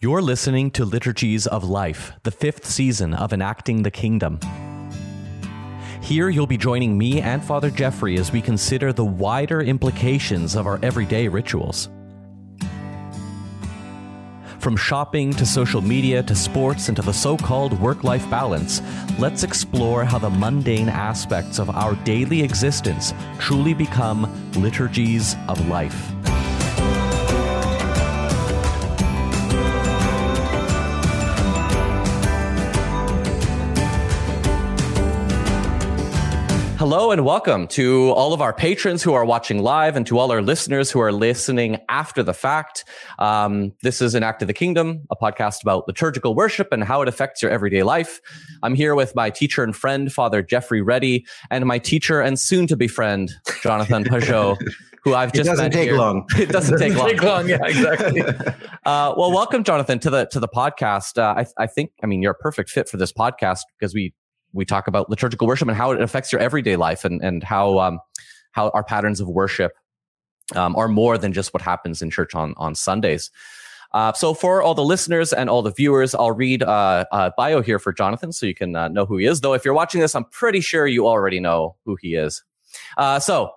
You're listening to Liturgies of Life, the fifth season of Enacting the Kingdom. Here, you'll be joining me and Father Geoffrey as we consider the wider implications of our everyday rituals. From shopping to social media to sports and to the so called work life balance, let's explore how the mundane aspects of our daily existence truly become liturgies of life. Hello and welcome to all of our patrons who are watching live and to all our listeners who are listening after the fact. Um, this is Enacting the Kingdom, a podcast about liturgical worship and how it affects your everyday life. I'm here with my teacher and friend, Father Geoffrey Ready, and my teacher and soon to be friend, Jonathan Pageau. who I've just it doesn't take here. long. It doesn't take long. take long. Yeah, exactly. uh, well, welcome, Jonathan, to the to the podcast. Uh, I, I think, I mean, you're a perfect fit for this podcast because we we talk about liturgical worship and how it affects your everyday life and, and how, um, how our patterns of worship um, are more than just what happens in church on, on Sundays. Uh, so for all the listeners and all the viewers, I'll read uh, a bio here for Jonathan so you can uh, know who he is. Though if you're watching this, I'm pretty sure you already know who he is. Uh, so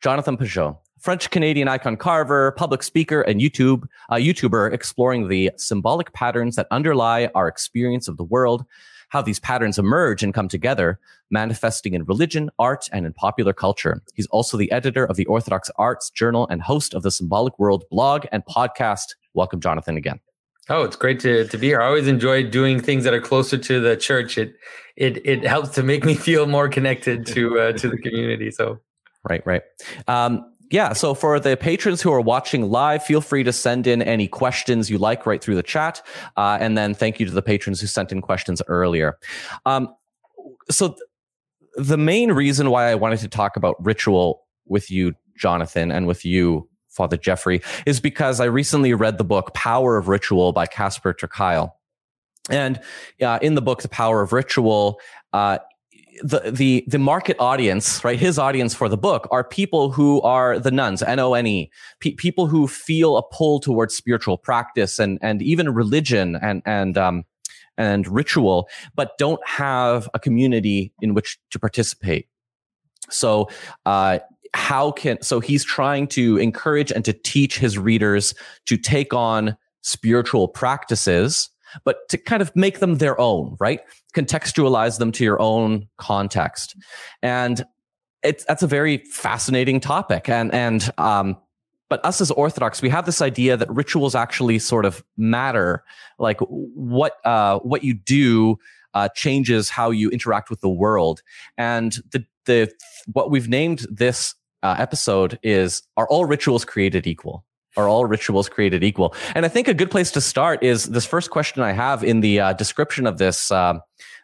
Jonathan Pageau, French Canadian icon carver, public speaker, and YouTube uh, YouTuber exploring the symbolic patterns that underlie our experience of the world how these patterns emerge and come together, manifesting in religion, art, and in popular culture. He's also the editor of the Orthodox Arts Journal and host of the Symbolic World blog and podcast. Welcome, Jonathan, again. Oh, it's great to, to be here. I always enjoy doing things that are closer to the church. It it it helps to make me feel more connected to uh, to the community. So right, right. Um, yeah, so for the patrons who are watching live, feel free to send in any questions you like right through the chat. Uh, and then thank you to the patrons who sent in questions earlier. Um, so th- the main reason why I wanted to talk about ritual with you, Jonathan, and with you, Father Geoffrey, is because I recently read the book Power of Ritual by Casper ter Kuile. And uh, in the book, The Power of Ritual, uh, the the the market audience, right? His audience for the book are people who are the nones, N O N E, people who feel a pull towards spiritual practice and and even religion and and um and ritual, but don't have a community in which to participate. So, uh, how can so he's trying to encourage and to teach his readers to take on spiritual practices but to kind of make them their own, right? Contextualize them to your own context. And it's, that's a very fascinating topic. And, and, um, but us as Orthodox, we have this idea that rituals actually sort of matter. Like what, uh, what you do, uh, changes how you interact with the world. And the, the, what we've named this uh, episode is, are all rituals created equal? Are all rituals created equal? And I think a good place to start is this first question I have in the uh, description of this uh,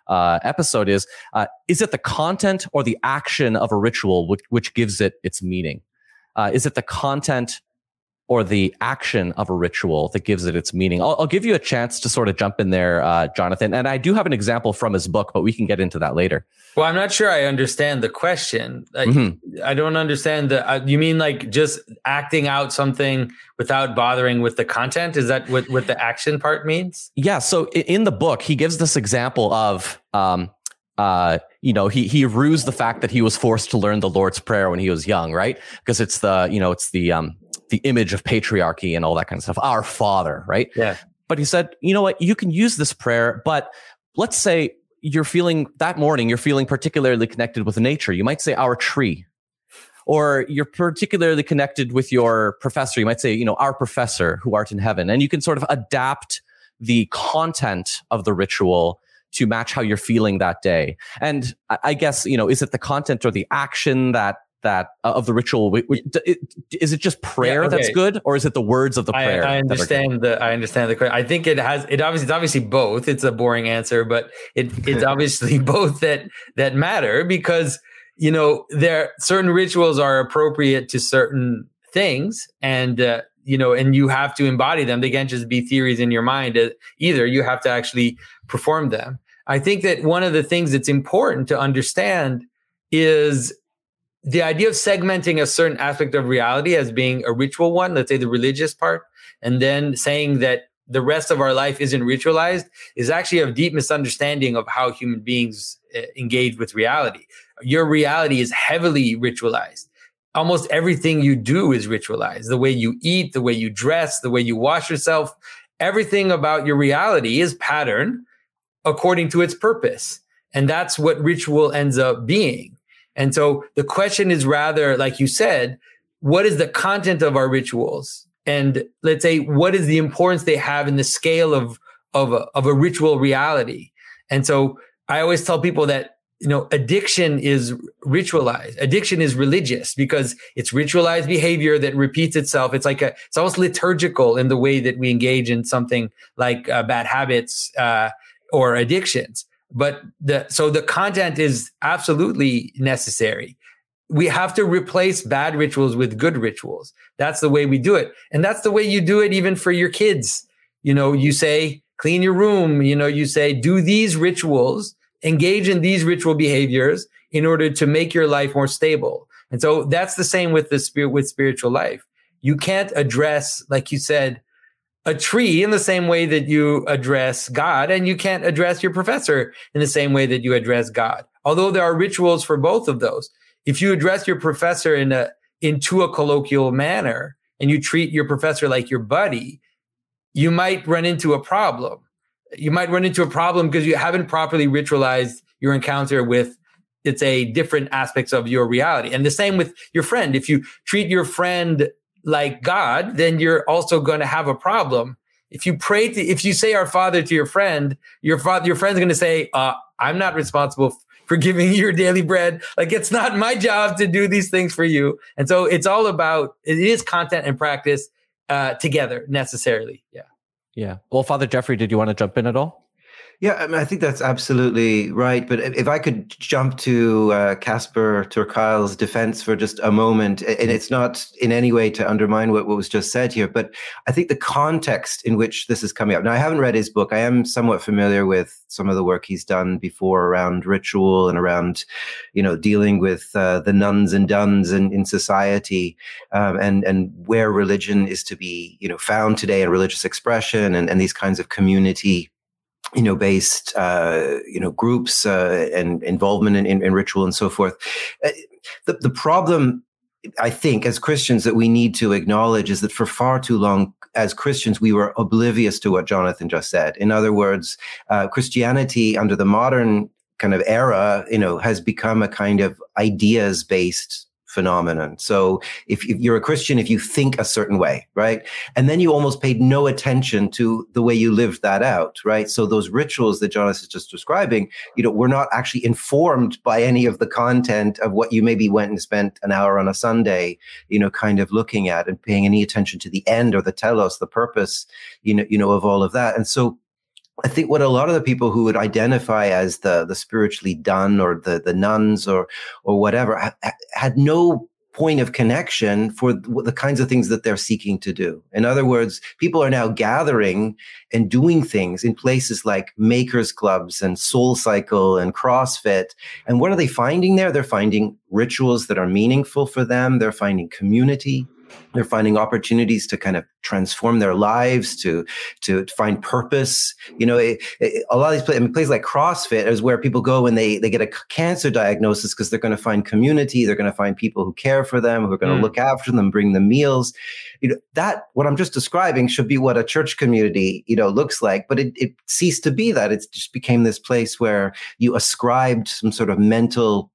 uh, episode is uh, Is it the content or the action of a ritual which, which gives it its meaning? Uh, is it the content or the action of a ritual that gives it its meaning. I'll, I'll give you a chance to sort of jump in there, uh, Jonathan. And I do have an example from his book, but we can get into that later. Well, I'm not sure I understand the question. Mm-hmm. I, I, don't understand the. Uh, you mean like just acting out something without bothering with the content? Is that what what the action part means? Yeah. So in the book, he gives this example of. Um, uh, you know, he he rues the fact that he was forced to learn the Lord's Prayer when he was young, right? Because it's the you know it's the um the image of patriarchy and all that kind of stuff. Our Father, right? Yeah. But he said, you know what? You can use this prayer, but let's say you're feeling that morning, you're feeling particularly connected with nature. You might say, our tree. Or you're particularly connected with your professor. You might say, you know, our professor who art in heaven. And you can sort of adapt the content of the ritual to match how you're feeling that day. And I guess, you know, is it the content or the action that that uh, of the ritual is it just prayer yeah, okay. that's good or is it the words of the prayer i, I understand the i understand the question i think it has it obviously it's obviously both it's a boring answer but it it's obviously both that that matter because you know there certain rituals are appropriate to certain things and uh, you know and you have to embody them. They can't just be theories in your mind uh, either. You have to actually perform them. I think that one of the things that's important to understand is the idea of segmenting a certain aspect of reality as being a ritual one, let's say the religious part, and then saying that the rest of our life isn't ritualized is actually a deep misunderstanding of how human beings uh, engage with reality. Your reality is heavily ritualized. Almost everything you do is ritualized. The way you eat, the way you dress, the way you wash yourself, everything about your reality is patterned according to its purpose. And that's what ritual ends up being. And so the question is rather, like you said, what is the content of our rituals? And let's say, what is the importance they have in the scale of, of, a, of a ritual reality? And so I always tell people that, you know, addiction is ritualized. Addiction is religious because it's ritualized behavior that repeats itself. It's like a, it's almost liturgical in the way that we engage in something like uh, bad habits, uh, or addictions but the so the content is absolutely necessary. We have to replace bad rituals with good rituals. That's the way we do it. And that's the way you do it even for your kids. You know you say clean your room. You know you say do these rituals engage in these ritual behaviors in order to make your life more stable. And so that's the same with the spirit with spiritual life. You can't address like you said a tree in the same way that you address God, and you can't address your professor in the same way that you address God. Although there are rituals for both of those. If you address your professor in a into a colloquial manner and you treat your professor like your buddy, you might run into a problem. You might run into a problem because you haven't properly ritualized your encounter with it's a different aspects of your reality. And the same with your friend. If you treat your friend like God, then you're also going to have a problem. If you pray to, if you say our father to your friend, your father, your friend's going to say, uh, I'm not responsible for giving you your daily bread. Like it's not my job to do these things for you. And so it's all about, it is content and practice, uh, together necessarily. Yeah. Yeah. Well, Father Geoffrey, did you want to jump in at all? Yeah, I, mean, I think that's absolutely right. But if I could jump to uh, Casper ter Kuile's defense for just a moment, and it's not in any way to undermine what, what was just said here, but I think the context in which this is coming up. Now, I haven't read his book. I am somewhat familiar with some of the work he's done before around ritual and around, you know, dealing with uh, the nones and dones in, in society um, and, and where religion is to be, you know, found today and religious expression and, and these kinds of community you know, based, uh, you know, groups uh, and involvement in, in, in, ritual and so forth. Uh, the, the problem, I think, as Christians that we need to acknowledge is that for far too long, as Christians, we were oblivious to what Jonathan just said. In other words, uh, Christianity under the modern kind of era, you know, has become a kind of ideas based phenomenon. So if, if, you're a Christian, if you think a certain way, right? And then you almost paid no attention to the way you lived that out, right? So those rituals that Jonas is just describing, you know, we're not actually informed by any of the content of what you maybe went and spent an hour on a Sunday, you know, kind of looking at and paying any attention to the end or the telos, the purpose, you know, you know, of all of that. And so I think what a lot of the people who would identify as the the spiritually done or the the nones or or whatever ha- had no point of connection for the kinds of things that they're seeking to do. In other words, people are now gathering and doing things in places like makers clubs and SoulCycle and CrossFit. And what are they finding there? They're finding rituals that are meaningful for them. They're finding community they're finding opportunities to kind of transform their lives to to find purpose. You know it, it, a lot of these places, I mean, places like crossfit is where people go when they they get a cancer diagnosis because they're going to find community they're going to find people who care for them who are going to mm. look after them bring them meals. You know that what i'm just describing should be what a church community you know looks like but it, it ceased to be that. It just became this place where you ascribed some sort of mental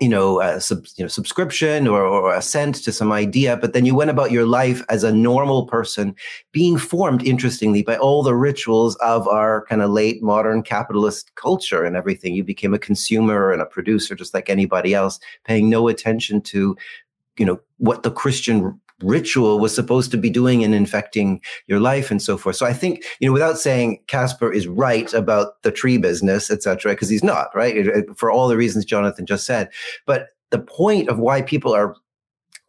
you know, a sub, you know, subscription or, or assent to some idea, but then you went about your life as a normal person, being formed, interestingly, by all the rituals of our kind of late modern capitalist culture and everything. You became a consumer and a producer, just like anybody else, paying no attention to, you know, what the Christian ritual was supposed to be doing and infecting your life and so forth. So I think, you know, without saying Casper is right about the tree business, etc., because he's not, right? For all the reasons Jonathan just said. But the point of why people are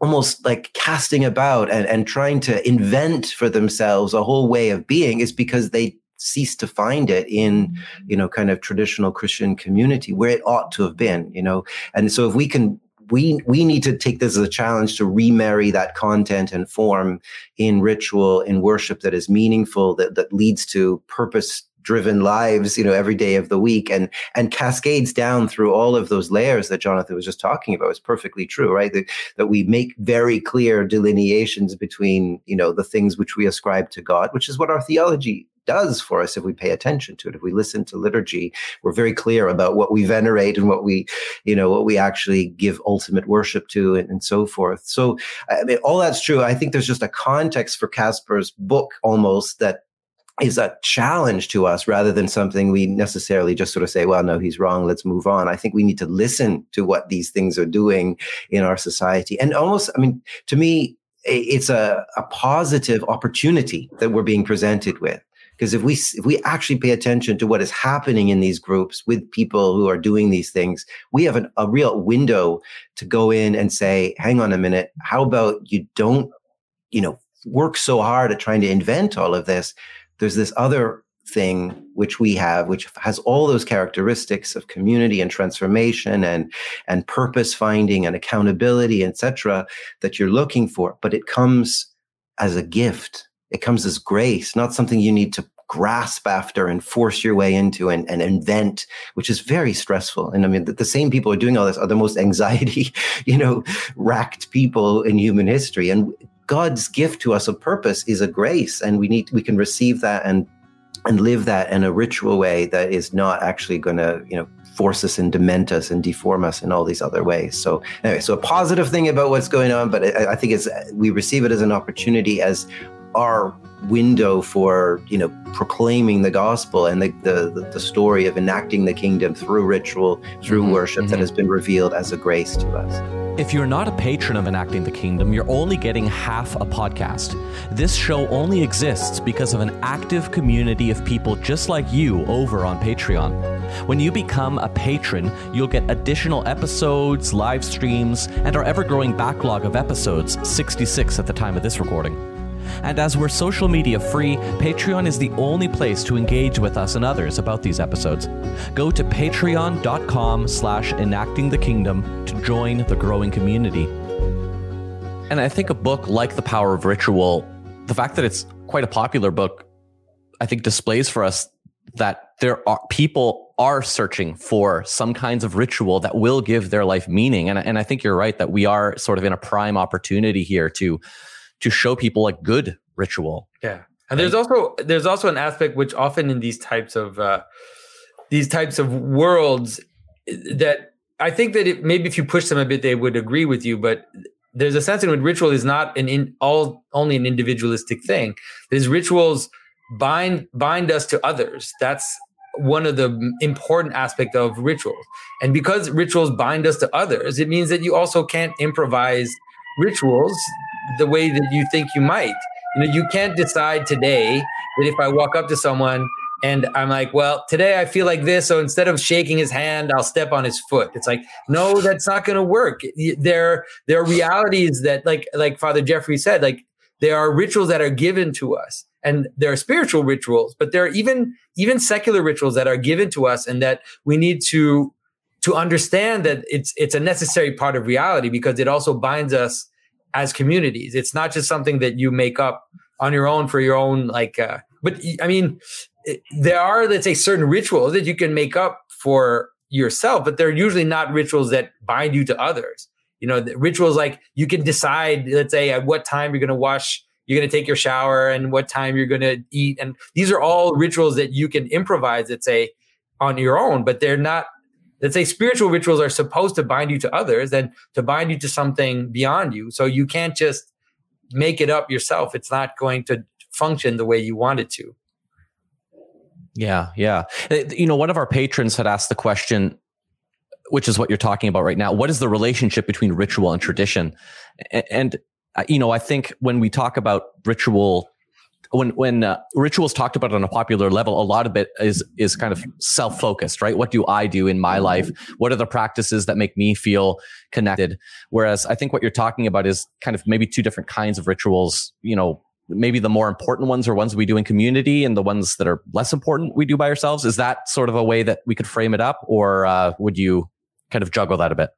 almost like casting about and, and trying to invent for themselves a whole way of being is because they cease to find it in mm-hmm. you know kind of traditional christian community where it ought to have been you know and so if we can we we need to take this as a challenge to remarry that content and form in ritual in worship that is meaningful that that leads to purpose driven lives you know every day of the week and and cascades down through all of those layers that jonathan was just talking about. Is perfectly true right? That, that we make very clear delineations between you know the things which we ascribe to god which is what our theology does for us if we pay attention to it. If we listen to liturgy, we're very clear about what we venerate and what we, you know, what we actually give ultimate worship to and, and so forth. So, I mean, all that's true. I think there's just a context for Casper's book almost that is a challenge to us rather than something we necessarily just sort of say, well, no, he's wrong. Let's move on. I think we need to listen to what these things are doing in our society. And almost, I mean, to me, it's a, a positive opportunity that we're being presented with because if we if we actually pay attention to what is happening in these groups with people who are doing these things, we have an, a real window to go in and say, "Hang on a minute, how about you don't, you know, work so hard at trying to invent all of this? There's this other thing which we have which has all those characteristics of community and transformation and and purpose finding and accountability etc that you're looking for but it comes as a gift it comes as grace, not something you need to grasp after and force your way into and, and invent, which is very stressful. And I mean, the, the, same people are doing all this are the most anxiety, you know, racked people in human history. And God's gift to us of purpose is a grace, and we need we can receive that and and live that in a ritual way that is not actually going to, you know, force us and dement us and deform us in all these other ways. So anyway, so a positive thing about what's going on, but I, I think it's we receive it as an opportunity as our window for you know proclaiming the gospel and the, the, the story of enacting the kingdom through ritual through mm-hmm, worship mm-hmm. that has been revealed as a grace to us. If you're not a patron of enacting the kingdom you're only getting half a podcast. This show only exists because of an active community of people just like you over on patreon. When you become a patron you'll get additional episodes live streams and our ever-growing backlog of episodes 66 at the time of this recording and as we're social media free, Patreon is the only place to engage with us and others about these episodes. Go to patreon.com slash enacting the kingdom to join the growing community. And I think a book like The Power of Ritual, the fact that it's quite a popular book, I think displays for us that there are people are searching for some kinds of ritual that will give their life meaning. And, and I think you're right that we are sort of in a prime opportunity here to to show people a good ritual. Yeah. And there's also there's also an aspect which often in these types of uh, these types of worlds that I think that it, maybe if you push them a bit, they would agree with you. But there's a sense in which ritual is not an in all only an individualistic thing. There's rituals bind bind us to others. That's one of the important aspect of rituals. And because rituals bind us to others, it means that you also can't improvise rituals the way that you think you might. You know, you can't decide today that if I walk up to someone and I'm like, well, today I feel like this, so instead of shaking his hand, I'll step on his foot. It's like, no, that's not going to work. There, there are realities that, like, like Father Geoffrey said, like there are rituals that are given to us, and there are spiritual rituals, but there are even even secular rituals that are given to us, and that we need to to understand that it's it's a necessary part of reality because it also binds us as communities. It's not just something that you make up on your own for your own like. Uh, but I mean, there are let's say certain rituals that you can make up for yourself, but they're usually not rituals that bind you to others. You know, rituals like you can decide, let's say, at what time you're going to wash you're going to take your shower and what time you're going to eat and these are all rituals that you can improvise let's say on your own but they're not let's say spiritual rituals are supposed to bind you to others and to bind you to something beyond you. So you can't just make it up yourself. It's not going to function the way you want it to. Yeah, yeah. Uh, you know, one of our patrons had asked the question, which is what you're talking about right now. What is the relationship between ritual and tradition? And, uh, you know, I think when we talk about ritual when when uh, rituals talked about on a popular level, a lot of it is is kind of self focused, right? What do I do in my life? What are the practices that make me feel connected? Whereas I think what you're talking about is kind of maybe two different kinds of rituals. You know, maybe the more important ones are ones we do in community, and the ones that are less important we do by ourselves. Is that sort of a way that we could frame it up, or uh, would you kind of juggle that a bit?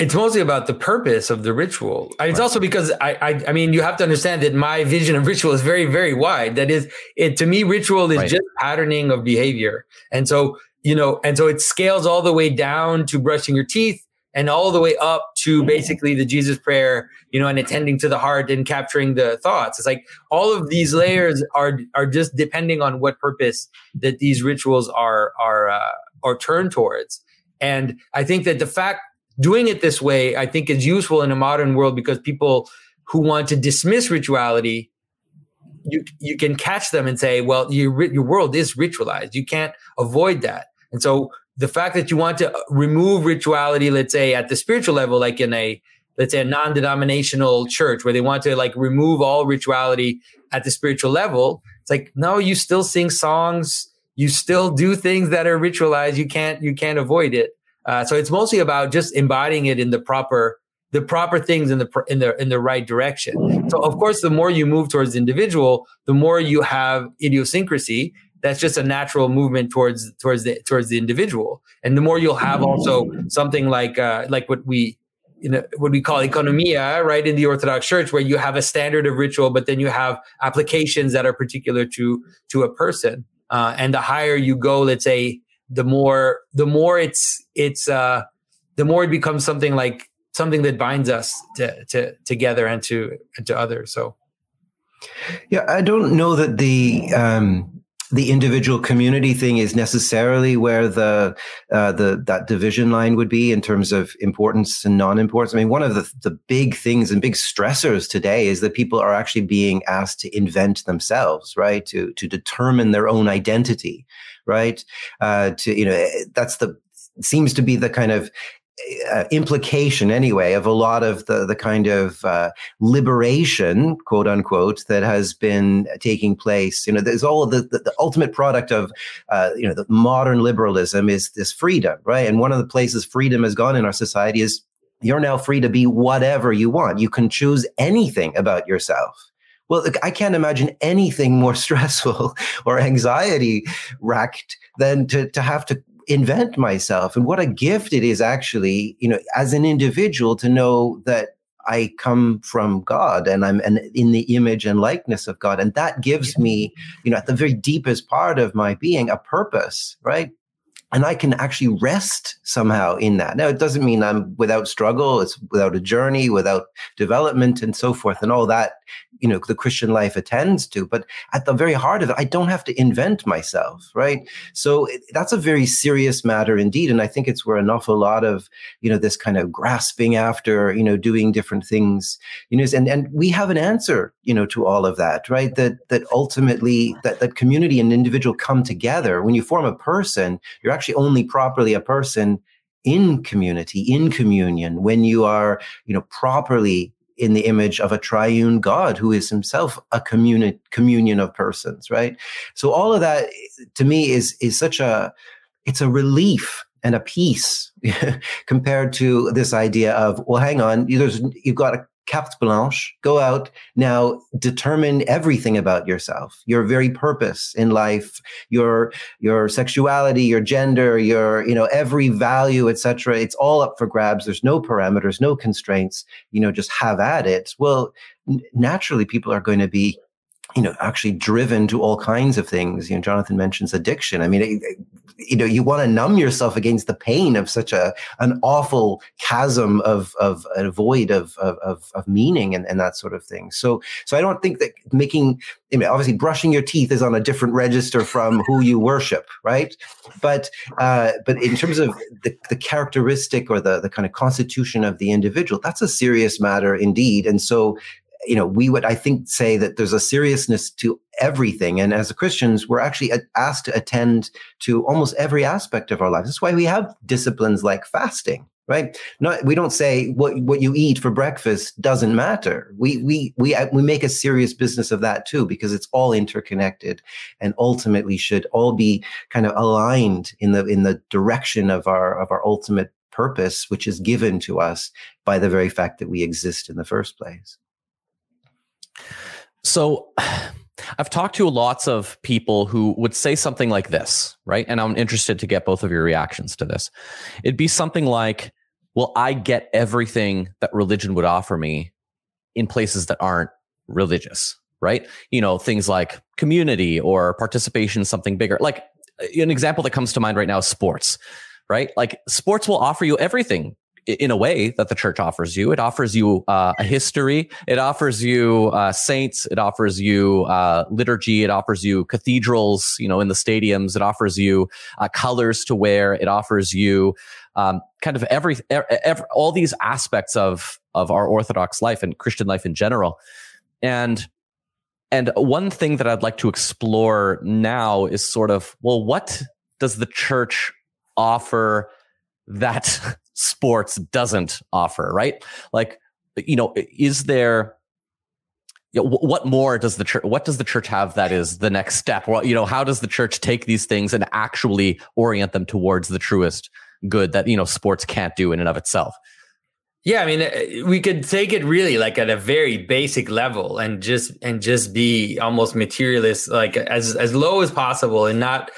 It's mostly about the purpose of the ritual. It's right. also because I, I, I mean, you have to understand that my vision of ritual is very, very wide. That is, it to me, ritual is right. just patterning of behavior, and so you know, and so it scales all the way down to brushing your teeth and all the way up to basically the Jesus prayer, you know, and attending to the heart and capturing the thoughts. It's like all of these layers are are just depending on what purpose that these rituals are are uh, are turned towards. And I think that the fact doing it this way, I think is useful in a modern world because people who want to dismiss rituality, you you can catch them and say, well, your your world is ritualized. You can't avoid that. And so the fact that you want to uh, remove rituality, let's say at the spiritual level, like in a let's say a non-denominational church where they want to like remove all rituality at the spiritual level, it's like no, you still sing songs, you still do things that are ritualized. You can't you can't avoid it. Uh, so it's mostly about just embodying it in the proper the proper things in the in the in the right direction. So of course, the more you move towards the individual, the more you have idiosyncrasy. That's just a natural movement towards towards the towards the individual, and the more you'll have also something like uh, like what we you know what we call economia, right in the Orthodox Church, where you have a standard of ritual, but then you have applications that are particular to to a person. Uh, and the higher you go, let's say the more the more it's it's uh the more it becomes something like something that binds us to, to together and to and to others so yeah i don't know that the um the individual community thing is necessarily where the uh, the that division line would be in terms of importance and non-importance. I mean, one of the the big things and big stressors today is that people are actually being asked to invent themselves, right? To to determine their own identity, right? Uh, to you know, that's the seems to be the kind of uh, implication anyway of a lot of the the kind of uh, liberation quote unquote that has been taking place. You know there's all of the, the, the ultimate product of uh, you know the modern liberalism is this freedom right? And one of the places freedom has gone in our society is you're now free to be whatever you want. You can choose anything about yourself well, I can't imagine anything more stressful or anxiety racked than to, to have to invent myself and what a gift it is actually you know as an individual to know that I come from God and I'm an, in the image and likeness of God. And that gives me, you know, at the very deepest part of my being, a purpose, right? And I can actually rest somehow in that. Now, it doesn't mean I'm without struggle. It's without a journey, without development and so forth. And all that you know the christian life attends to but at the very heart of it i don't have to invent myself right so it, that's a very serious matter indeed and i think it's where an awful lot of you know this kind of grasping after you know doing different things you know and and we have an answer you know to all of that right that that ultimately that that community and individual come together when you form a person you're actually only properly a person in community in communion when you are you know properly in the image of a triune God who is himself a communi- communion of persons, right? So all of that to me is is such a it's a relief and a peace compared to this idea of well hang on there's you've got a carte blanche, go out now, determine everything about yourself, your very purpose in life, your your sexuality, your gender, your you know every value, etc. It's all up for grabs. There's no parameters, no constraints. You know, just have at it. Well, naturally, people are going to be you know, actually driven to all kinds of things. You know, Jonathan mentions addiction. I mean, it, you know, you want to numb yourself against the pain of such a an awful chasm of of a void of of of meaning and, and that sort of thing. So, so I don't think that making, I mean, obviously, brushing your teeth is on a different register from who you worship, right? But uh, but in terms of the, the characteristic or the the kind of constitution of the individual, that's a serious matter indeed. And so you know, we would, I think, say that there's a seriousness to everything. And as Christians, we're actually asked to attend to almost every aspect of our lives. That's why we have disciplines like fasting, right? Not, we don't say what, what you eat for breakfast doesn't matter. We, we, we, uh, we make a serious business of that too, because it's all interconnected and ultimately should all be kind of aligned in the, in the direction of our, of our ultimate purpose, which is given to us by the very fact that we exist in the first place. So I've talked to lots of people who would say something like this, right? And I'm interested to get both of your reactions to this. It'd be something like, well, I get everything that religion would offer me in places that aren't religious, right? You know, things like community or participation in something bigger. Like an example that comes to mind right now is sports, right? Like sports will offer you everything in a way that the church offers you. It offers you uh, a history. It offers you uh, saints. It offers you uh, liturgy. It offers you cathedrals, you know, in the stadiums. It offers you uh, colors to wear. It offers you um, kind of every, every, all these aspects of of our Orthodox life and Christian life in general. And and one thing that I'd like to explore now is sort of well, what does the church offer that sports doesn't offer, right? Like, you know, is there, you know, what more does the church, what does the church have that is the next step? Well, you know, how does the church take these things and actually orient them towards the truest good that, you know, sports can't do in and of itself? Yeah, I mean, uh, we could take it really like at a very basic level and just and just be almost materialist, like as as low as possible, and not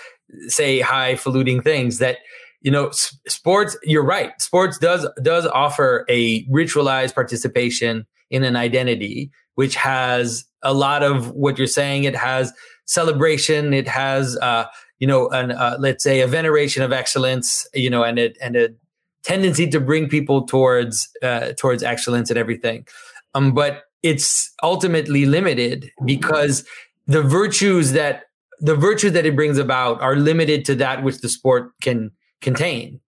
say highfalutin things that you know sports you're right. Sports does does offer a ritualized participation in an identity which has a lot of what you're saying. It has celebration. It has uh you know an uh, let's say a veneration of excellence you know and a and a tendency to bring people towards uh towards excellence and everything. Um but it's ultimately limited because the virtues that the virtues that it brings about are limited to that which the sport can contain.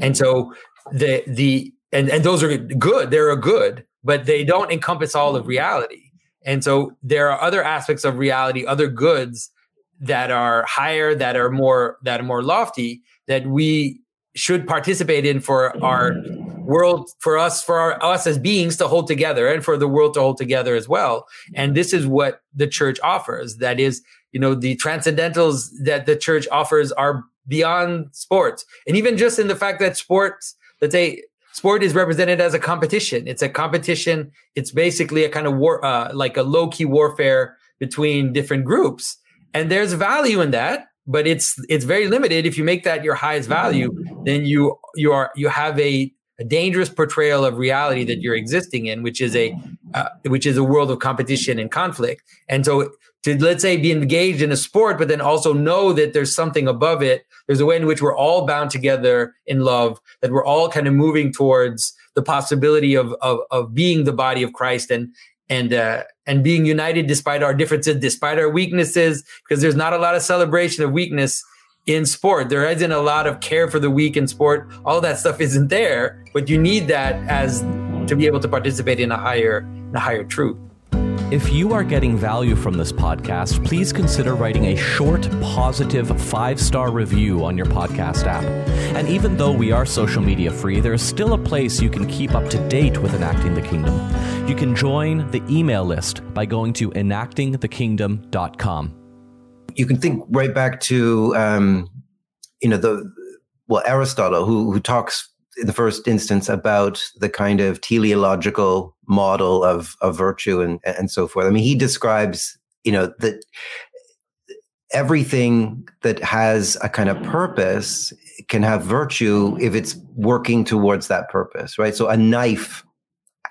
And so the the and, and those are good, they're a good, but they don't encompass all of reality. And so there are other aspects of reality, other goods that are higher, that are more that are more lofty, that we should participate in for our world, for us, for our, us as beings to hold together, and for the world to hold together as well. And this is what the church offers. That is, you know, the transcendentals that the church offers are beyond sports. And even just in the fact that sports, let's say sport is represented as a competition. It's a competition. It's basically a kind of war, uh, like a low key warfare between different groups. And there's value in that, but it's, it's very limited. If you make that your highest value, then you, you are, you have a, a dangerous portrayal of reality that you're existing in, which is a, uh, which is a world of competition and conflict. And so to let's say be engaged in a sport, but then also know that there's something above it. There's a way in which we're all bound together in love, that we're all kind of moving towards the possibility of of, of being the body of Christ and and uh, and being united despite our differences, despite our weaknesses, because there's not a lot of celebration of weakness in sport. There isn't a lot of care for the weak in sport. All that stuff isn't there, but you need that as to be able to participate in a higher in a higher truth. If you are getting value from this podcast, please consider writing a short, positive five star review on your podcast app. And even though we are social media free, there is still a place you can keep up to date with Enacting the Kingdom. You can join the email list by going to enactingthekingdom.com. You can think right back to, um, you know, the well Aristotle, who who talks in the first instance about the kind of teleological model of, of virtue and, and so forth. I mean, he describes, you know, that everything that has a kind of purpose can have virtue if it's working towards that purpose, right? So a knife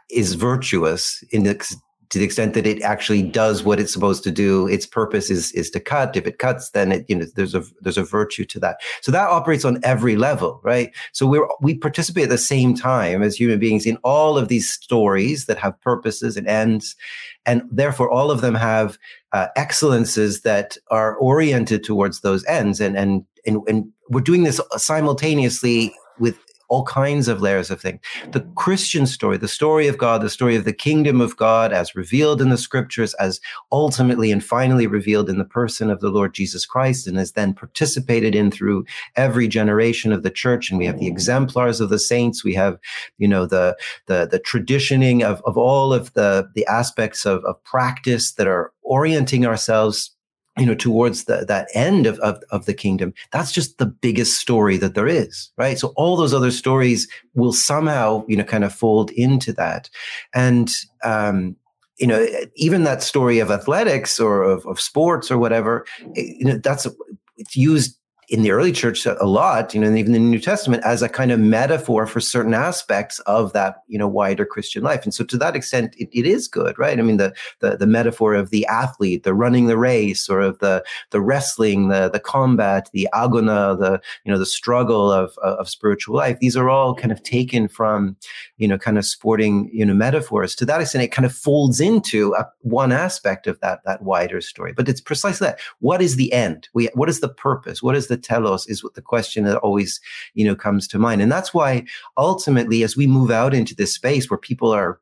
is virtuous in the to the extent that it actually does what it's supposed to do. Its purpose is is to cut. If it cuts, then it you know there's a there's a virtue to that. So that operates on every level, right? So we're we participate at the same time as human beings in all of these stories that have purposes and ends, and therefore all of them have uh, excellences that are oriented towards those ends. And and and and we're doing this simultaneously with all kinds of layers of things. The Christian story, the story of God, the story of the kingdom of God as revealed in the scriptures, as ultimately and finally revealed in the person of the Lord Jesus Christ, and is then participated in through every generation of the church. And we have the mm. exemplars of the saints. We have, you know, the the the traditioning of, of all of the the aspects of, of practice that are orienting ourselves you know towards the, that end of, of, of the kingdom that's just the biggest story that there is right? So all those other stories will somehow you know kind of fold into that. And um you know even that story of athletics or of, of sports or whatever you know that's it's used in the early church a lot, you know, and even in the New Testament as a kind of metaphor for certain aspects of that, you know, wider Christian life. And so to that extent, it, it is good, right? I mean, the, the, the metaphor of the athlete, the running the race, or of the, the wrestling, the, the combat, the agona, the, you know, the struggle of, of spiritual life. These are all kind of taken from, you know, kind of sporting, you know, metaphors. To that extent, it kind of folds into a, one aspect of that, that wider story. But it's precisely that. What is the end? We, what is the purpose? What is the telos is what the question that always, you know, comes to mind. And that's why ultimately, as we move out into this space where people are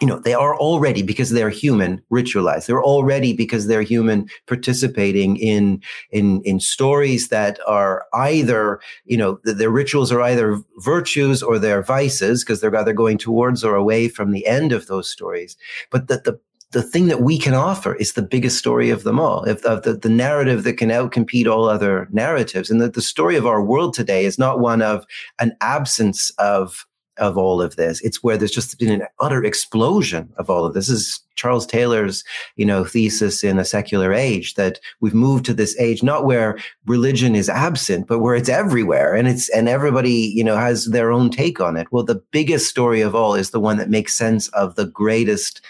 you know they are already because they're human ritualized they're already because they're human participating in in in stories that are either you know their rituals are either virtues or they're vices because they're either going towards or away from the end of those stories but that the the thing that we can offer is the biggest story of them all, if, of the, the narrative that can outcompete all other narratives. And that the story of our world today is not one of an absence of of all of this. It's where there's just been an utter explosion of all of this. this is Charles Taylor's, you know, thesis in a secular age that we've moved to this age not where religion is absent, but where it's everywhere and it's and everybody, you know, has their own take on it. Well, the biggest story of all is the one that makes sense of the greatest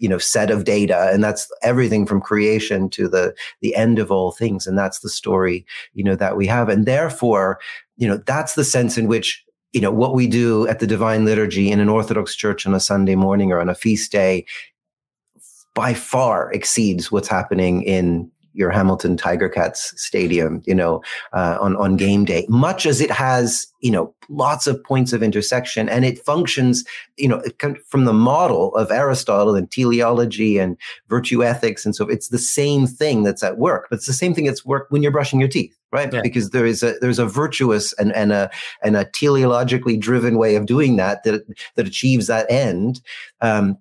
you know set of data and that's everything from creation to the the end of all things and that's the story you know that we have. And therefore you know that's the sense in which you know what we do at the divine liturgy in an orthodox church on a sunday morning or on a feast day by far exceeds what's happening in your Hamilton Tiger Cats stadium, you know, uh, on on game day. Much as it has, you know, lots of points of intersection, and it functions, you know, from the model of Aristotle and teleology and virtue ethics, and so it's the same thing that's at work. But it's the same thing that's work when you're brushing your teeth, right? Yeah. Because there is a there's a virtuous and and a and a teleologically driven way of doing that that that achieves that end. Um,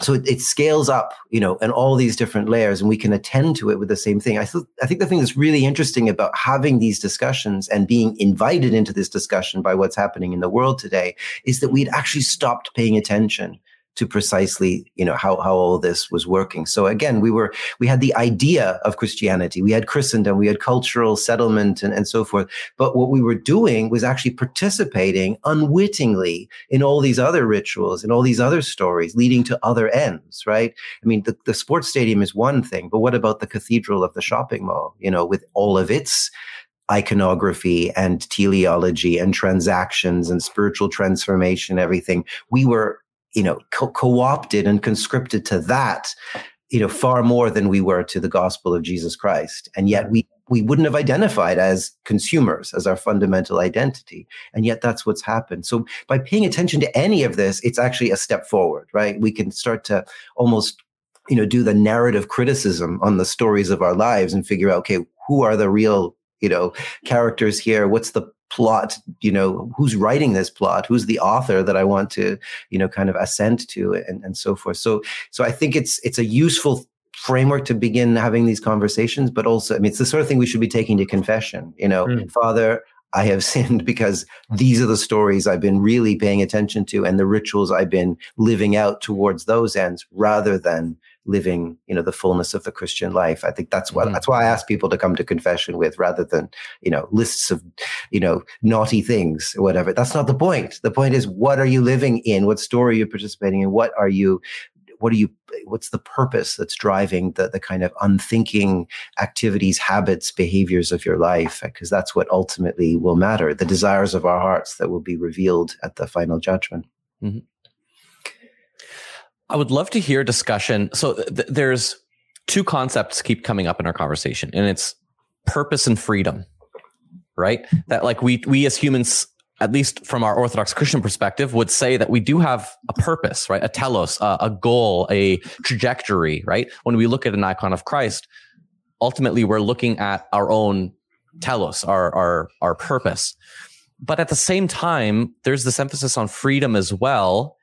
so it, it, scales up, you know, and all these different layers, and we can attend to it with the same thing. I, th- I think the thing that's really interesting about having these discussions and being invited into this discussion by what's happening in the world today is that we'd actually stopped paying attention to precisely you know how how all this was working. So again we were we had the idea of christianity. We had christendom we had cultural settlement and, and so forth. But what we were doing was actually participating unwittingly in all these other rituals and all these other stories leading to other ends right? I mean the, the sports stadium is one thing but what about the cathedral of the shopping mall you know with all of its iconography and teleology and transactions and spiritual transformation everything? We were you know, co- opted and conscripted to that, you know, far more than we were to the gospel of Jesus Christ. And yet we, we wouldn't have identified as consumers as our fundamental identity. And yet that's what's happened. So by paying attention to any of this, it's actually a step forward, right? We can start to almost, you know, do the narrative criticism on the stories of our lives and figure out, okay, who are the real you know characters here what's the plot you know who's writing this plot who's the author that i want to you know kind of ascend to and, and so forth so so i think it's it's a useful framework to begin having these conversations but also i mean it's the sort of thing we should be taking to confession you know mm. father I have sinned because these are the stories I've been really paying attention to and the rituals I've been living out towards those ends rather than living you know the fullness of the christian life. I think that's what mm-hmm. that's why i ask people to come to confession with rather than you know lists of you know naughty things or whatever. That's not the point. The point is what are you living in? What story are you participating in? What are you what are you what's the purpose that's driving the the kind of unthinking activities habits behaviors of your life? Because that's what ultimately will matter the desires of our hearts that will be revealed at the final judgment. Mm-hmm. I would love to hear discussion. So th- there's two concepts keep coming up in our conversation, and it's purpose and freedom, right? That like we we as humans, at least from our Orthodox Christian perspective, would say that we do have a purpose, right? A telos, uh, a goal, a trajectory, right? When we look at an icon of Christ, ultimately we're looking at our own telos, our our our purpose. But at the same time, there's this emphasis on freedom as well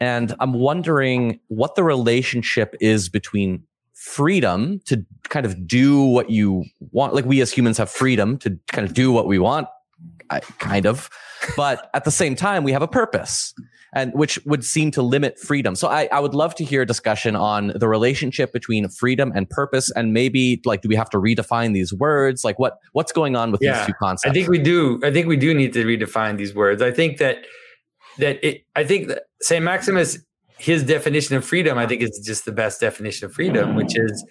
and I'm wondering what the relationship is between freedom to kind of do what you want. Like we as humans have freedom to kind of do what we want, kind of. But at the same time, we have a purpose. and which would seem to limit freedom. So I, I would love to hear a discussion on the relationship between freedom and purpose, and maybe like, do we have to redefine these words? Like, what what's going on with yeah, these two concepts? I think we do. I think we do need to redefine these words. I think that that it. I think Saint Maximus, his definition of freedom, I think is just the best definition of freedom, which is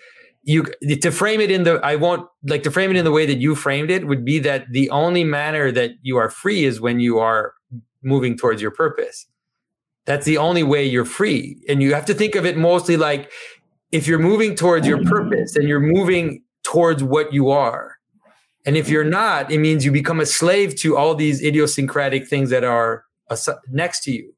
you to frame it in the I won't like to frame it in the way that you framed it would be that the only manner that you are free is when you are moving towards your purpose. That's the only way you're free. And you have to think of it mostly like if you're moving towards your purpose and you're moving towards what you are. And if you're not, it means you become a slave to all these idiosyncratic things that are next to you.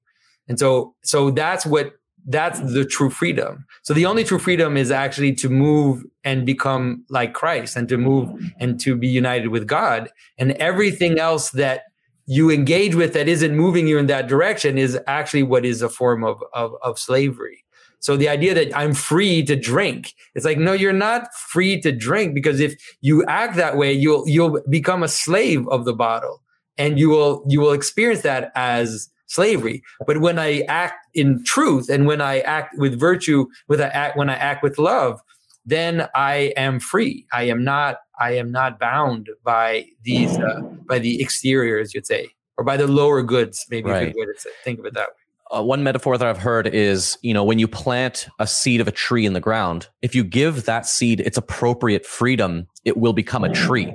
And so, so that's what, that's the true freedom. So the only true freedom is actually to move and become like Christ and to move and to be united with God. And everything else that you engage with that isn't moving you in that direction is actually what is a form of, of, of slavery. So the idea that I'm free to drink, it's like, no, you're not free to drink because if you act that way, you'll, you'll become a slave of the bottle and you will, you will experience that as slavery. But when I act in truth and when I act with virtue, with I act, when I act with love, then I am free. I am not I am not bound by these uh, by the exterior, as you'd say, or by the lower goods. Maybe right. way to think of it that way. Uh, one metaphor that I've heard is, you know, when you plant a seed of a tree in the ground, if you give that seed its appropriate freedom, it will become a tree.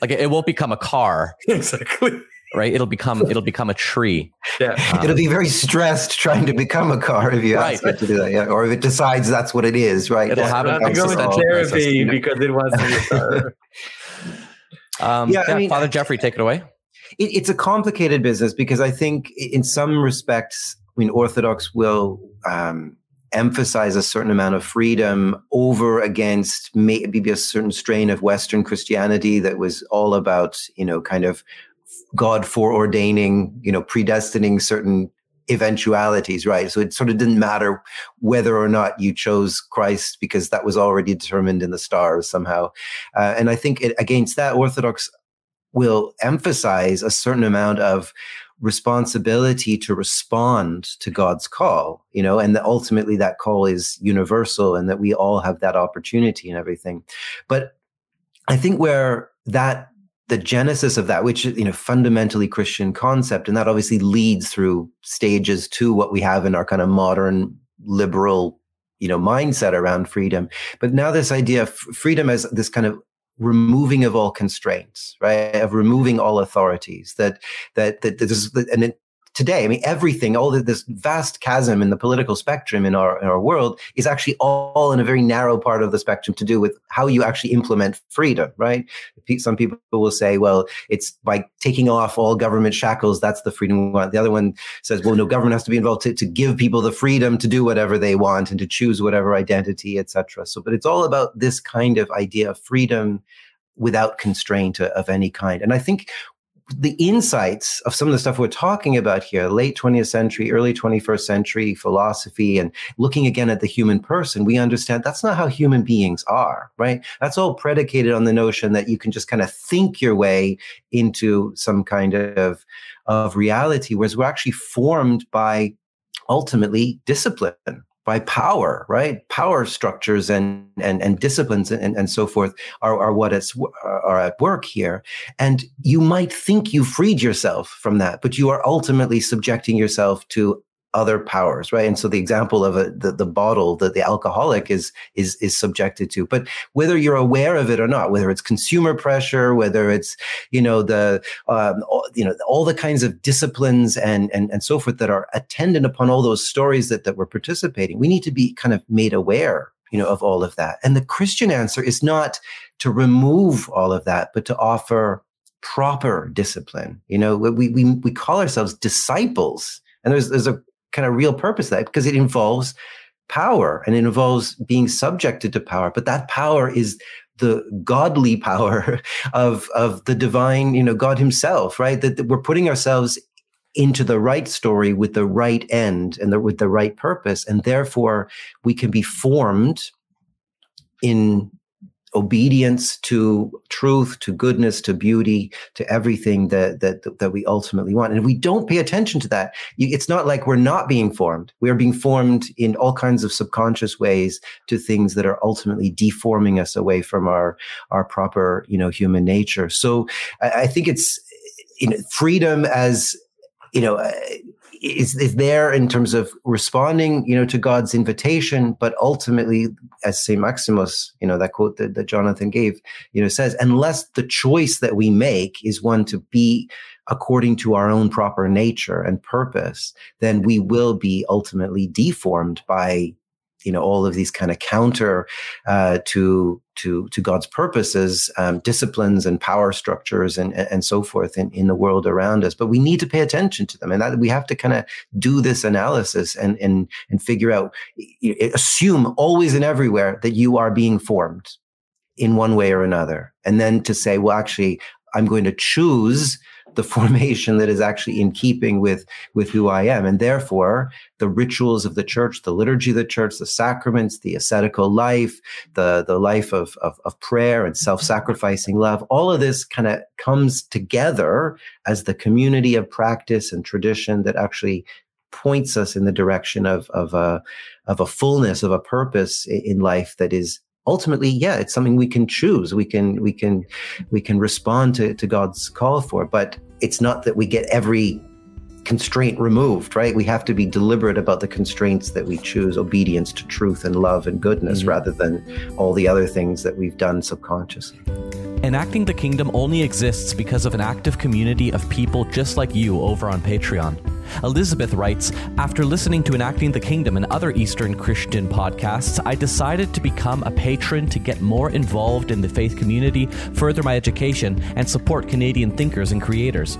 Like it, it won't become a car. exactly right? It'll become it'll become a tree. Yeah, um, it'll be very stressed trying to become a car if you right. ask it to do that. Yeah, or if it decides that's what it is, right? It'll have to go into therapy because it wants to be a car. um, yeah, yeah I mean, Father Geoffrey, take it away. It, it's a complicated business because I think, in some respects, I mean, Orthodox will. Um, emphasize a certain amount of freedom over against maybe a certain strain of Western Christianity that was all about, you know, kind of God foreordaining, you know, predestining certain eventualities, right? So it sort of didn't matter whether or not you chose Christ because that was already determined in the stars somehow. Uh, and I think it, against that, Orthodox will emphasize a certain amount of responsibility to respond to God's call, you know, and that ultimately that call is universal and that we all have that opportunity and everything. But I think where that the genesis of that, which you know fundamentally Christian concept, and that obviously leads through stages to what we have in our kind of modern liberal you know mindset around freedom. But now this idea of freedom as this kind of removing of all constraints, right? Of removing all authorities. That that that this is and it, today. I mean, everything, all this vast chasm in the political spectrum in our, in our world is actually all in a very narrow part of the spectrum to do with how you actually implement freedom, right? Some people will say, well, it's by taking off all government shackles, that's the freedom we want. The other one says, well, no, government has to be involved to, to give people the freedom to do whatever they want and to choose whatever identity, etc. So, but it's all about this kind of idea of freedom without constraint of any kind. And I think the insights of some of the stuff we're talking about here, late 20th century, early 21st century philosophy, and looking again at the human person, we understand that's not how human beings are, right? That's all predicated on the notion that you can just kind of think your way into some kind of, of reality, whereas we're actually formed by ultimately discipline by power, right? Power structures and and, and disciplines and, and so forth are, are what it's are at work here. And you might think you freed yourself from that, but you are ultimately subjecting yourself to other powers, right? And so the example of a, the, the bottle that the alcoholic is, is, is subjected to, but whether you're aware of it or not, whether it's consumer pressure, whether it's, you know, the, um, all, you know, all the kinds of disciplines and, and, and so forth that are attendant upon all those stories that, that we're participating, we need to be kind of made aware you know, of all of that. And the Christian answer is not to remove all of that, but to offer proper discipline. You know, we, we, we call ourselves disciples. And there's, there's a kind of real purpose that because it involves power and it involves being subjected to power. But that power is the godly power of of the divine, you know, God Himself, right? That, that we're putting ourselves into the right story with the right end and the, with the right purpose, and therefore we can be formed in obedience to truth, to goodness, to beauty, to everything that that that we ultimately want. And if we don't pay attention to that, it's not like we're not being formed. We are being formed in all kinds of subconscious ways to things that are ultimately deforming us away from our our proper, you know, human nature. So I, I think it's you know, freedom as you know uh, is, is there in terms of responding, you know, to God's invitation, but ultimately, as Saint Maximus, you know, that quote that, that Jonathan gave, you know, says, unless the choice that we make is one to be according to our own proper nature and purpose, then we will be ultimately deformed by you know all of these kind of counter uh, to to to God's purposes, um, disciplines and power structures and and so forth in, in the world around us. But we need to pay attention to them, and that we have to kind of do this analysis and and and figure out, assume always and everywhere that you are being formed in one way or another, and then to say, well, actually, I'm going to choose the formation that is actually in keeping with with who I am, and therefore the rituals of the church, the liturgy of the church, the sacraments, the ascetical life, the the life of of, of prayer and self sacrificing love, all of this kind of comes together as the community of practice and tradition that actually points us in the direction of of a of a fullness of a purpose in life that is ultimately, yeah, it's something we can choose. We can we can we can respond to, to God's call for, but it's not that we get every constraint removed, right? We have to be deliberate about the constraints that we choose, obedience to truth and love and goodness, mm-hmm. rather than all the other things that we've done subconsciously. Enacting the Kingdom only exists because of an active community of people just like you over on Patreon. Elizabeth writes After listening to Enacting the Kingdom and other Eastern Christian podcasts, I decided to become a patron to get more involved in the faith community, further my education, and support Canadian thinkers and creators.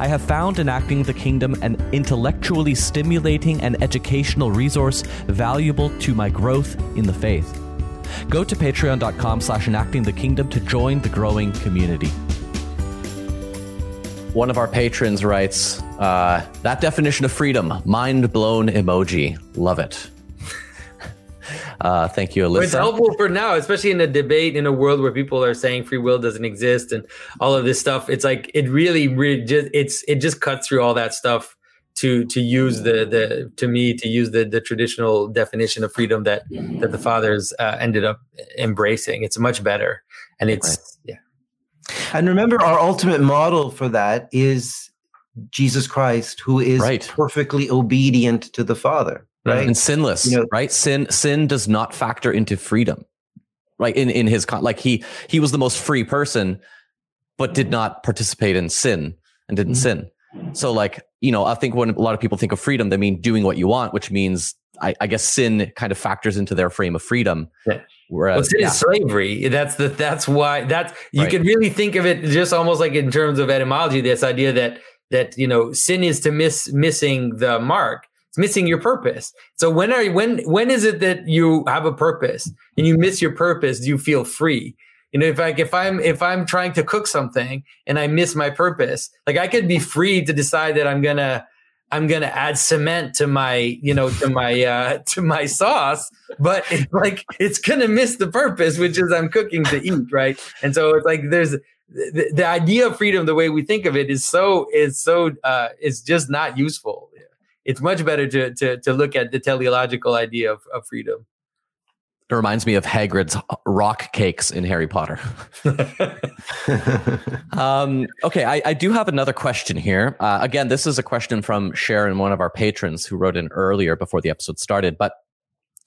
I have found Enacting the Kingdom an intellectually stimulating and educational resource valuable to my growth in the faith. Go to patreon.com slash enacting the kingdom to join the growing community. One of our patrons writes, uh, that definition of freedom, mind blown emoji. Love it. Uh, thank you, Alyssa. It's helpful for now, especially in a debate in a world where people are saying free will doesn't exist and all of this stuff. It's like it really, really just it's it just cuts through all that stuff to to use the the to me to use the the traditional definition of freedom that that the fathers uh, ended up embracing. It's much better, and it's right. yeah. And remember, our ultimate model for that is Jesus Christ, who is right. perfectly obedient to the Father, right, and sinless. You know, right? Sin sin does not factor into freedom, right? In in his con- like he he was the most free person, but did not participate in sin and didn't mm-hmm. sin. So like, you know, I think when a lot of people think of freedom, they mean doing what you want, which means I, I guess sin kind of factors into their frame of freedom. Yeah. Whereas well, sin yeah. is slavery. That's the that's why that's you right. can really think of it just almost like in terms of etymology, this idea that that you know sin is to miss missing the mark. It's missing your purpose. So when are when when is it that you have a purpose and you miss your purpose? Do you feel free? You know if like if i'm if i'm trying to cook something and i miss my purpose like i could be free to decide that i'm gonna i'm gonna add cement to my you know to my uh to my sauce but it's like it's gonna miss the purpose which is i'm cooking to eat right? And so it's like there's the, the idea of freedom the way we think of it is so is so uh is just not useful. It's much better to to to look at the teleological idea of, of freedom it reminds me of Hagrid's rock cakes in Harry Potter. um, okay, I, I, do have another question here. Uh, again, this is a question from Sharon, one of our patrons who wrote in earlier before the episode started. But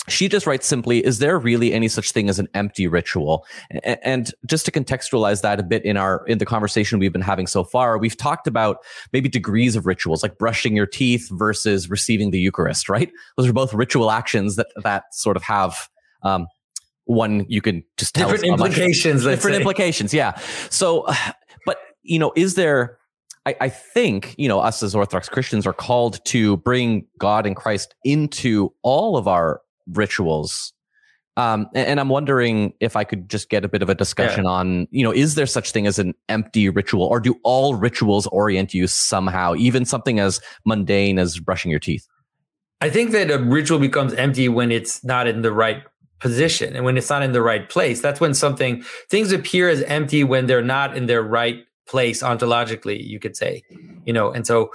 she just writes simply, is there really any such thing as an empty ritual? And, just to contextualize that a bit in our, in the conversation we've been having so far, we've talked about maybe degrees of rituals, like brushing your teeth versus receiving the Eucharist, right? Those are both ritual actions that, that sort of have um, one you can just tell different implications. different say. implications, yeah. So, but you know, is there? I, I think you know us as Orthodox Christians are called to bring God and Christ into all of our rituals. Um, and, and, I'm wondering if I could just get a bit of a discussion yeah. on, you know, is there such thing as an empty ritual, or do all rituals orient you somehow, even something as mundane as brushing your teeth? I think that a ritual becomes empty when it's not in the right position. And when it's not in the right place that's when something things appear as empty when they're not in their right place ontologically you could say you know? And so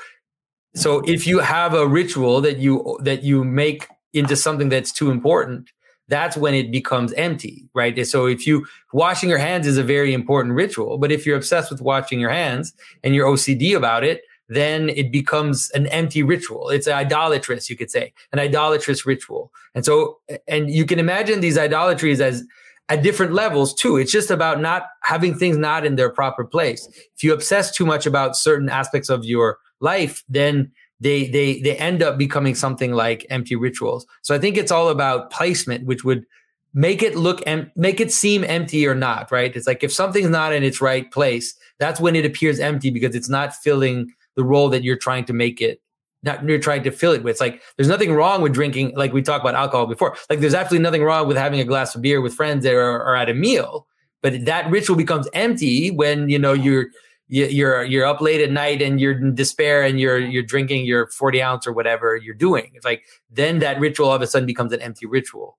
so if you have a ritual that you that you make into something that's too important that's when it becomes empty right? So if you washing your hands is a very important ritual but if you're obsessed with washing your hands and you're ocd about it then it becomes an empty ritual. It's idolatrous, you could say, an idolatrous ritual. And so, and you can imagine these idolatries as at different levels too. It's just about not having things not in their proper place. If you obsess too much about certain aspects of your life, then they they they end up becoming something like empty rituals. So I think it's all about placement, which would make it look and make it seem empty or not, right? It's like if something's not in its right place, that's when it appears empty because it's not filling the role that you're trying to make it not you're trying to fill it with. It's like there's nothing wrong with drinking, like we talked about alcohol before. Like there's absolutely nothing wrong with having a glass of beer with friends or, or at a meal. But that ritual becomes empty when you know you're you're you're up late at night and you're in despair and you're you're drinking your 40 ounce or whatever you're doing. It's like then that ritual all of a sudden becomes an empty ritual.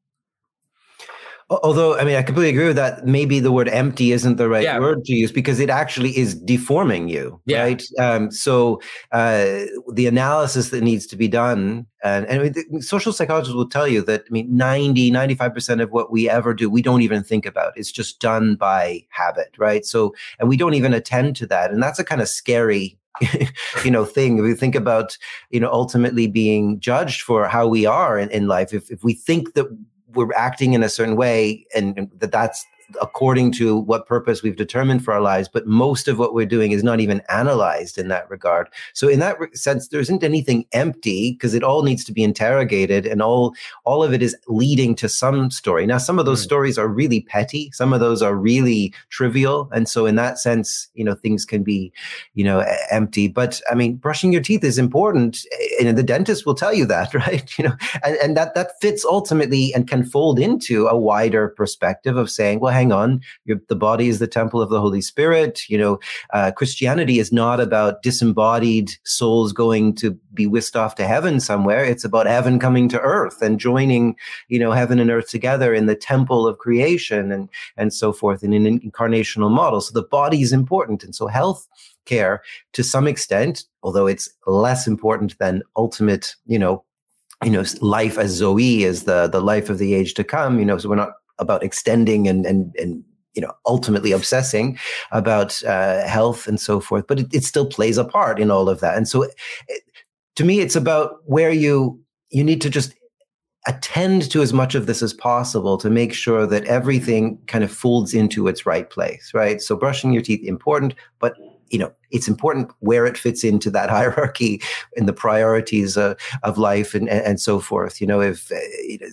Although, I mean, I completely agree with that. Maybe the word empty isn't the right Yeah. word to use because it actually is deforming you, Yeah. right? Um, so, uh, the analysis that needs to be done, and, and I mean, the social psychologists will tell you that, I mean, 90, 95% of what we ever do, we don't even think about. It's just done by habit, right? So, and we don't even attend to that. And that's a kind of scary you know thing if we think about you know ultimately being judged for how we are in, in life if, if we think that we're acting in a certain way and, that that's according to what purpose we've determined for our lives but most of what we're doing is not even analyzed in that regard. So in that re- sense there isn't anything empty because it all needs to be interrogated and all all of it is leading to some story. Now some of those Mm. stories are really petty some of those are really trivial and so in that sense you know things can be you know empty. But i mean brushing your teeth is important and the dentist will tell you that right? You know and, and that that fits ultimately and can fold into a wider perspective of saying well hang on the body is the temple of the holy spirit you know uh, christianity is not about disembodied souls going to be whisked off to heaven somewhere. It's about heaven coming to earth and joining you know heaven and earth together in the temple of creation and and so forth in an incarnational model. So the body is important. And so health care to some extent although it's less important than ultimate you know you know life as zoe is the the life of the age to come you know so we're not about extending and and and you know ultimately obsessing about uh, health and so forth but it, it still plays a part in all of that. And so it, to me it's about where you you need to just attend to as much of this as possible to make sure that everything kind of folds into its right place right? So brushing your teeth important but you know it's important where it fits into that hierarchy and the priorities uh, of life and, and so forth. You know if uh,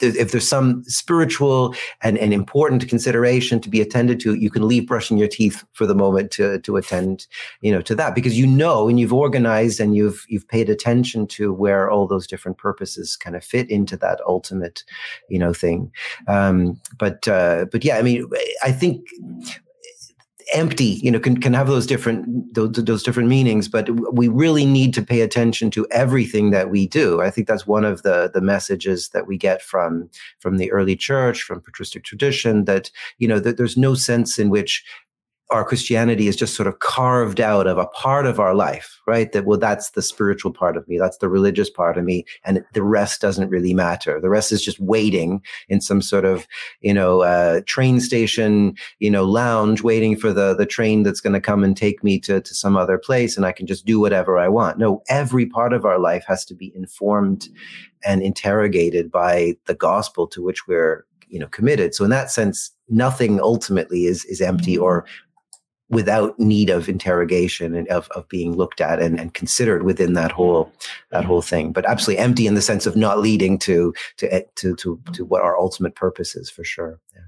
if there's some spiritual and, and important consideration to be attended to, you can leave brushing your teeth for the moment to to attend, you know, to that because you know and you've organized and you've you've paid attention to where all those different purposes kind of fit into that ultimate, you know, thing. Um, but uh, but yeah, I mean, I think empty you know can, can have those different those, those different meanings but we really need to pay attention to everything that we do. I think that's one of the the messages that we get from from the early church from patristic tradition that you know that there's no sense in which our Christianity is just sort of carved out of a part of our life, right? That, well, that's the spiritual part of me. That's the religious part of me. And the rest doesn't really matter. The rest is just waiting in some sort of, you know, uh, train station, you know, lounge, waiting for the, the train that's going to come and take me to, to some other place. And I can just do whatever I want. No, every part of our life has to be informed and interrogated by the gospel to which we're, you know, committed. So in that sense, nothing ultimately is, is empty or without need of interrogation and of, of being looked at and, and considered within that whole that whole thing but absolutely empty in the sense of not leading to to to to, to what our ultimate purpose is for sure yeah.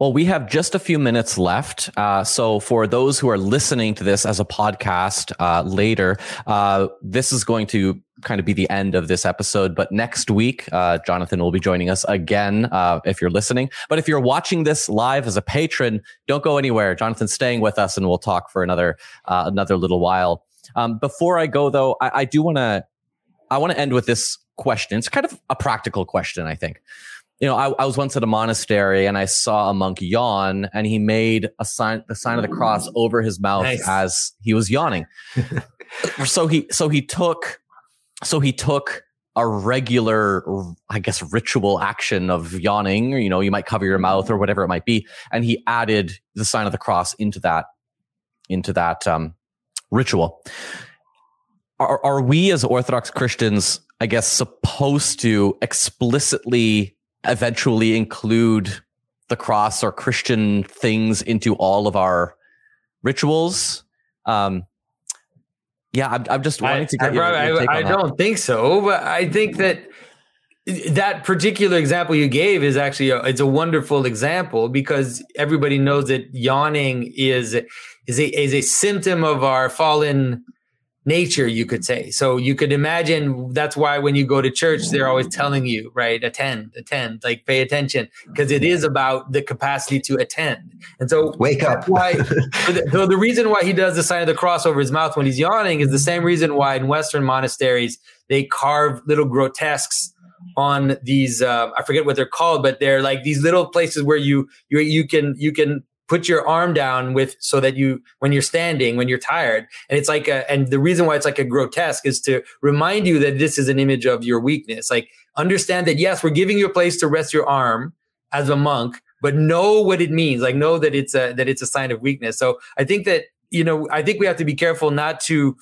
Well, we have just a few minutes left. Uh, so, for those who are listening to this as a podcast uh, later, uh, this is going to kind of be the end of this episode. But next week, uh, Jonathan will be joining us again uh, if you're listening. But if you're watching this live as a patron, don't go anywhere. Jonathan's staying with us, and we'll talk for another uh, another little while. Um, before I go, though, I, I do want to I want to end with this question. It's kind of a practical question, I think. you know, I, I, was once at a monastery and I saw a monk yawn and he made a sign, the sign of the cross over his mouth nice. as he was yawning. so he, so he took, so he took a regular, I guess, ritual action of yawning, you know, you might cover your mouth or whatever it might be. And he added the sign of the cross into that, into that, um, ritual. Are, are we as Orthodox Christians, I guess, supposed to explicitly eventually include the cross or Christian things into all of our rituals? Um, yeah, I'm, I'm just wanting I, to get I, your, your I, I don't think so, but I think that that particular example you gave is actually a, it's a wonderful example because everybody knows that yawning is is a is a symptom of our fallen nature, you could say. So you could imagine that's why when you go to church, they're always telling you, right, attend, attend, like pay attention, because it is about the capacity to attend. And so wake up. why, so the reason why he does the sign of the cross over his mouth when he's yawning is the same reason why in Western monasteries they carve little grotesques on these uh, I forget what they're called, but they're like these little places where you you you can you can put your arm down with so that you when you're standing when you're tired. And it's like a and the reason why it's like a grotesque is to remind you that this is an image of your weakness. Like understand that yes we're giving you a place to rest your arm as a monk but know what it means. Like know that it's a that it's a sign of weakness. So i think that you know i think we have to be careful not to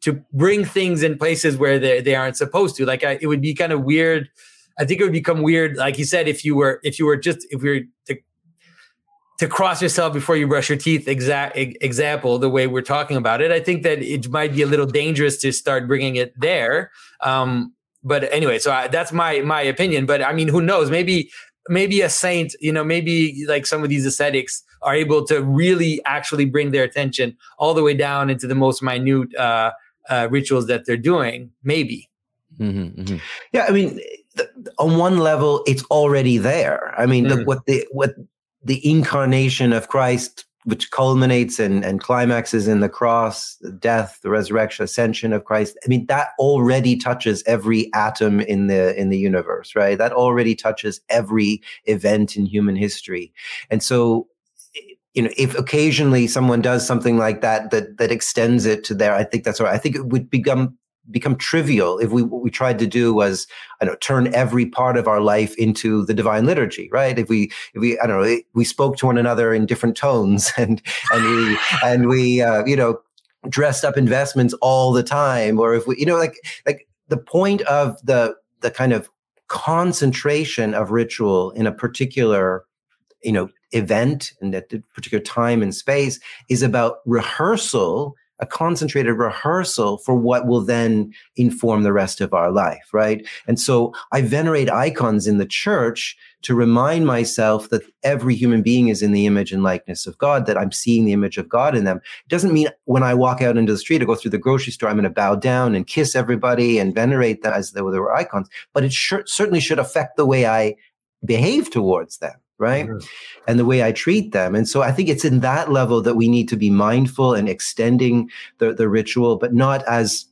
to bring things in places where they, they aren't supposed to. Like I, it would be kind of weird. I think it would become weird, like you said, if you were if you were just if we were to to cross yourself before you brush your teeth exact example the way we're talking about it i think that it might be a little dangerous to start bringing it there um, but anyway so I, that's my my opinion but i mean who knows maybe maybe a saint you know maybe like some of these ascetics are able to really actually bring their attention all the way down into the most minute uh, uh, rituals that they're doing maybe mm-hmm, mm-hmm. yeah i mean on one level it's already there i mean mm. the, what the what the incarnation of Christ, which culminates and, and climaxes in the cross, the death, the resurrection, ascension of Christ. I mean, that already touches every atom in the in the universe, right? That already touches every event in human history. And so you know, if occasionally someone does something like that, that that extends it to there, I think that's right. I think it would become become trivial if we what we tried to do was I don't know turn every part of our life into the divine liturgy right? If we if we I don't know we spoke to one another in different tones and and we and we uh, you know dressed up investments all the time or if we you know like like the point of the the kind of concentration of ritual in a particular you know event and at a particular time and space is about rehearsal a concentrated rehearsal for what will then inform the rest of our life, right? And so I venerate icons in the church to remind myself that every human being is in the image and likeness of God, that I'm seeing the image of God in them. It doesn't mean when I walk out into the street or go through the grocery store, I'm going to bow down and kiss everybody and venerate them as though they were icons, but it certainly should affect the way I behave towards them right? Mm-hmm. And the way I treat them. And so I think it's in that level that we need to be mindful and extending the, the ritual, but not as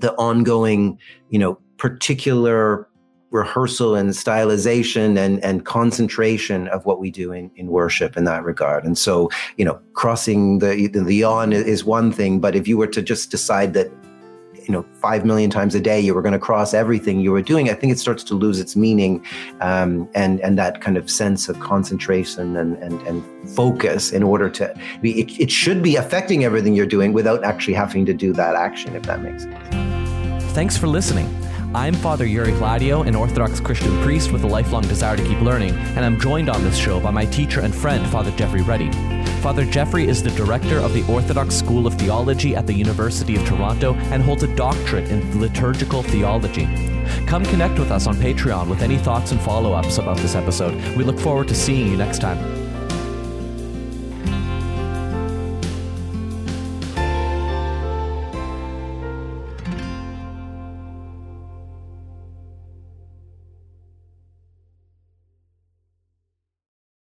the ongoing, you know, particular rehearsal and stylization and, and concentration of what we do in, in worship in that regard. And so, you know, crossing the the yawn is one thing, but if you were to just decide that you know five million times a day you were going to cross everything you were doing i think it starts to lose its meaning um, and and that kind of sense of concentration and and, and focus in order to be it, it should be affecting everything you're doing without actually having to do that action if that makes sense thanks for listening I'm Father Yuri Gladio, an Orthodox Christian priest with a lifelong desire to keep learning, and I'm joined on this show by my teacher and friend, Father Geoffrey Ready. Father Geoffrey is the director of the Orthodox School of Theology at the University of Toronto and holds a doctorate in liturgical theology. Come connect with us on Patreon with any thoughts and follow ups about this episode. We look forward to seeing you next time.